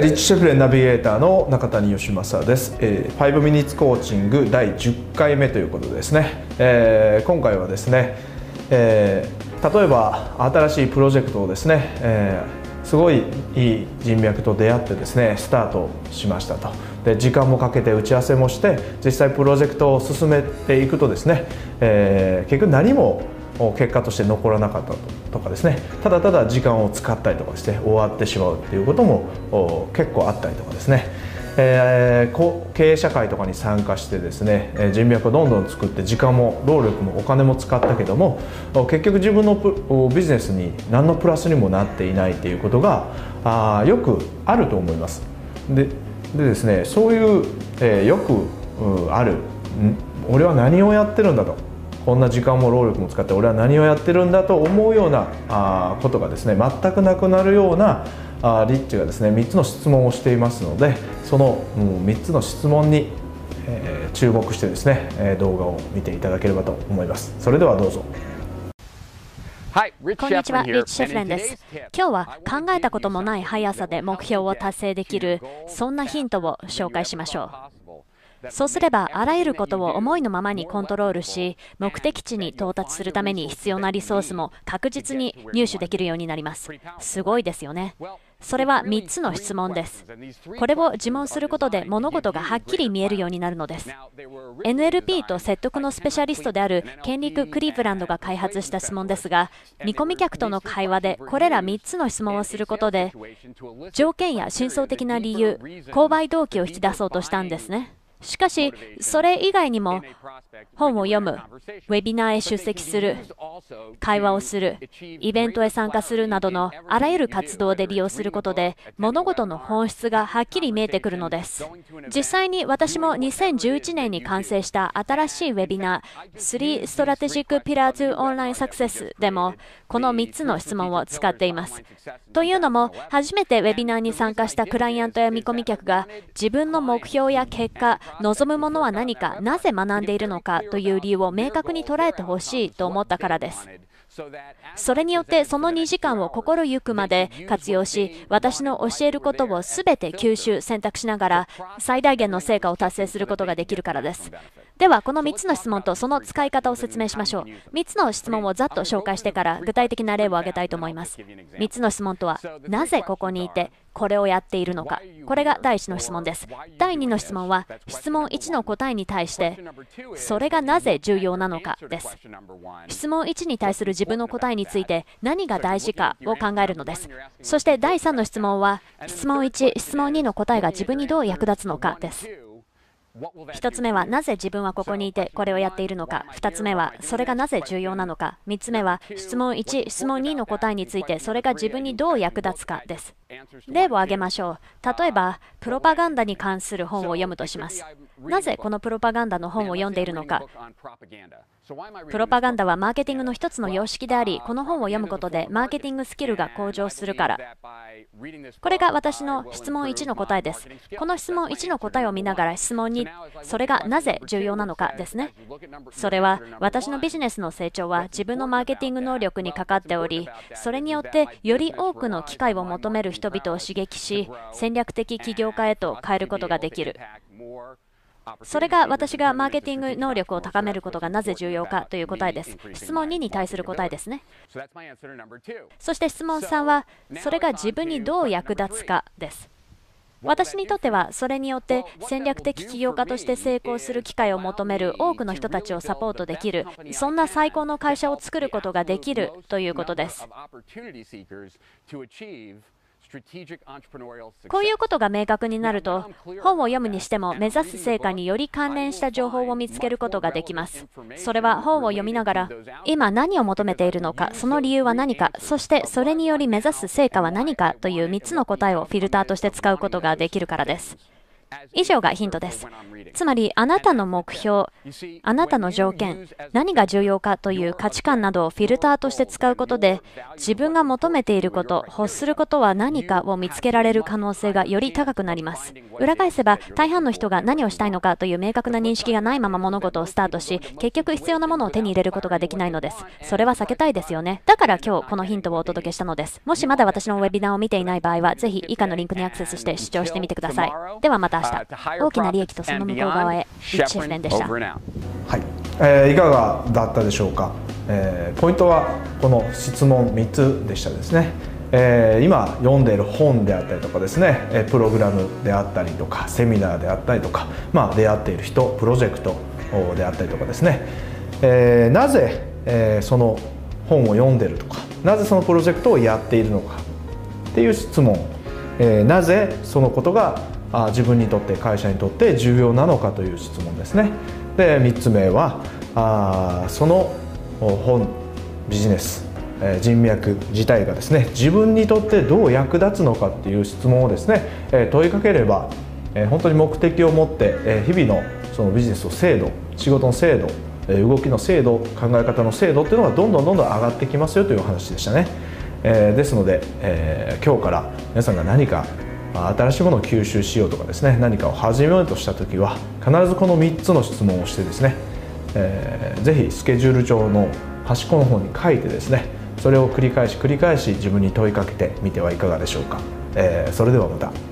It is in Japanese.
リッチシェフレンナビゲーターの中谷義正です、えー、5ミニッツコーチング第10回目ということですね、えー、今回はですね、えー、例えば新しいプロジェクトをですね、えー、すごいいい人脈と出会ってですねスタートしましたと。で時間もかけて打ち合わせもして実際プロジェクトを進めていくとですね、えー、結局何も結果として残らなかったとかですね。ただただ時間を使ったりとかして終わってしまうっていうことも結構あったりとかですね、えー、経営者会とかに参加してですね人脈をどんどん作って時間も労力もお金も使ったけども結局自分のビジネスに何のプラスにもなっていないっていうことがあよくあると思います。ででですねそういう、えー、よくある。俺は何をやってるんだと。こんな時間も労力も使って俺は何をやってるんだと思うようなあことがですね全くなくなるようなあリッチがですね3つの質問をしていますのでその、うん、3つの質問に、えー、注目してですね、えー、動画を見ていただければと思いますそれではどうぞこんにちは、リッチ・シェフレンです。今日は考えたこともない速さで目標を達成できる、そんなヒントを紹介しましょう。そうすればあらゆることを思いのままにコントロールし目的地に到達するために必要なリソースも確実に入手できるようになります。すごいですよね。それは3つの質問です。これを自問することで物事がはっきり見えるようになるのです。NLP と説得のスペシャリストであるケンリク・クリーブランドが開発した質問ですが見込み客との会話でこれら3つの質問をすることで条件や真相的な理由購買動機を引き出そうとしたんですね。しかし、それ以外にも本を読む、ウェビナーへ出席する、会話をする、イベントへ参加するなどのあらゆる活動で利用することで物事の本質がはっきり見えてくるのです。実際に私も2011年に完成した新しいウェビナー3 Strategic Pillar to Online Success でもこの3つの質問を使っています。というのも初めてウェビナーに参加したクライアントや見込み客が自分の目標や結果望むものは何か、なぜ学んでいるのかという理由を明確に捉えてほしいと思ったからです。それによってその2時間を心ゆくまで活用し、私の教えることをすべて吸収、選択しながら最大限の成果を達成することができるからです。では、この3つの質問とその使い方を説明しましょう。3つの質問をざっと紹介してから具体的な例を挙げたいと思います。3つの質問とは、なぜここにいて、これをやっているのか？これが第1の質問です。第2の質問は、質問1の答えに対して、それがなぜ重要なのかです。質問1に対する自分の答えについて何が大事かを考えるのです。そして第3の質問は、質問1、質問2の答えが自分にどう役立つのかです。1つ目はなぜ自分はここにいてこれをやっているのか。2つ目はそれがなぜ重要なのか。3つ目は質問1質問2の答えについてそれが自分にどう役立つかです。例を挙げましょう。例えばプロパガンダに関する本を読むとします。なぜこのプロパガンダの本を読んでいるのか。プロパガンダはマーケティングの一つの様式でありこの本を読むことでマーケティングスキルが向上するからこれが私の質問1の答えです。この質問1の答えを見ながら質問2、それがなぜ重要なのかですね。それは私のビジネスの成長は自分のマーケティング能力にかかっており、それによってより多くの機会を求める人々を刺激し、戦略的起業家へと変えることができる。それが私がマーケティング能力を高めることがなぜ重要かという答えです。質問2に対する答えですね。そして質問3は、それが自分にどう役立つかです。私にとってはそれによって戦略的起業家として成功する機会を求める多くの人たちをサポートできるそんな最高の会社を作ることができるということですこういうことが明確になると、本を読むにしても目指す成果により関連した情報を見つけることができます。それは本を読みながら、今何を求めているのか、その理由は何か、そしてそれにより目指す成果は何かという3つの答えをフィルターとして使うことができるからです。以上がヒントです。つまり、あなたの目標、あなたの条件、何が重要かという価値観などをフィルターとして使うことで、自分が求めていること、欲することは何かを見つけられる可能性がより高くなります。裏返せば、大半の人が何をしたいのかという明確な認識がないまま物事をスタートし、結局必要なものを手に入れることができないのです。それは避けたいですよね。だから今日このヒントをお届けしたのです。もしまだ私のウェビナーを見ていない場合は、ぜひ以下のリンクにアクセスして視聴してみてください。ではまた明日。大きな利益とその向こう側へ。リッチシェフレンでした。はい、えー、いかがだったでしょうか？えー、ポイントはこの質問3つでしたですね。えー、今読んでいる本であったりとかですねプログラムであったりとかセミナーであったりとか、まあ、出会っている人プロジェクトであったりとかですね、えー、なぜ、えー、その本を読んでるとかなぜそのプロジェクトをやっているのかっていう質問、えー、なぜそのことがあ自分にとって会社にとって重要なのかという質問ですね。で3つ目はあその本ビジネス人脈自体がですね自分にとってどう役立つのかっていう質問をですね問いかければ本当に目的を持って日々のそのビジネスの精度仕事の精度動きの精度考え方の精度っていうのがどんどんどんどん上がってきますよという話でしたね、え、ですので、え、今日から皆さんが何か新しいものを吸収しようとかですね何かを始めようとした時は必ずこの3つの質問をしてですね、えー、ぜひスケジュール帳の端っこの方に書いてですねそれを繰り返し繰り返し自分に問いかけてみてはいかがでしょうか、えー、それではまた。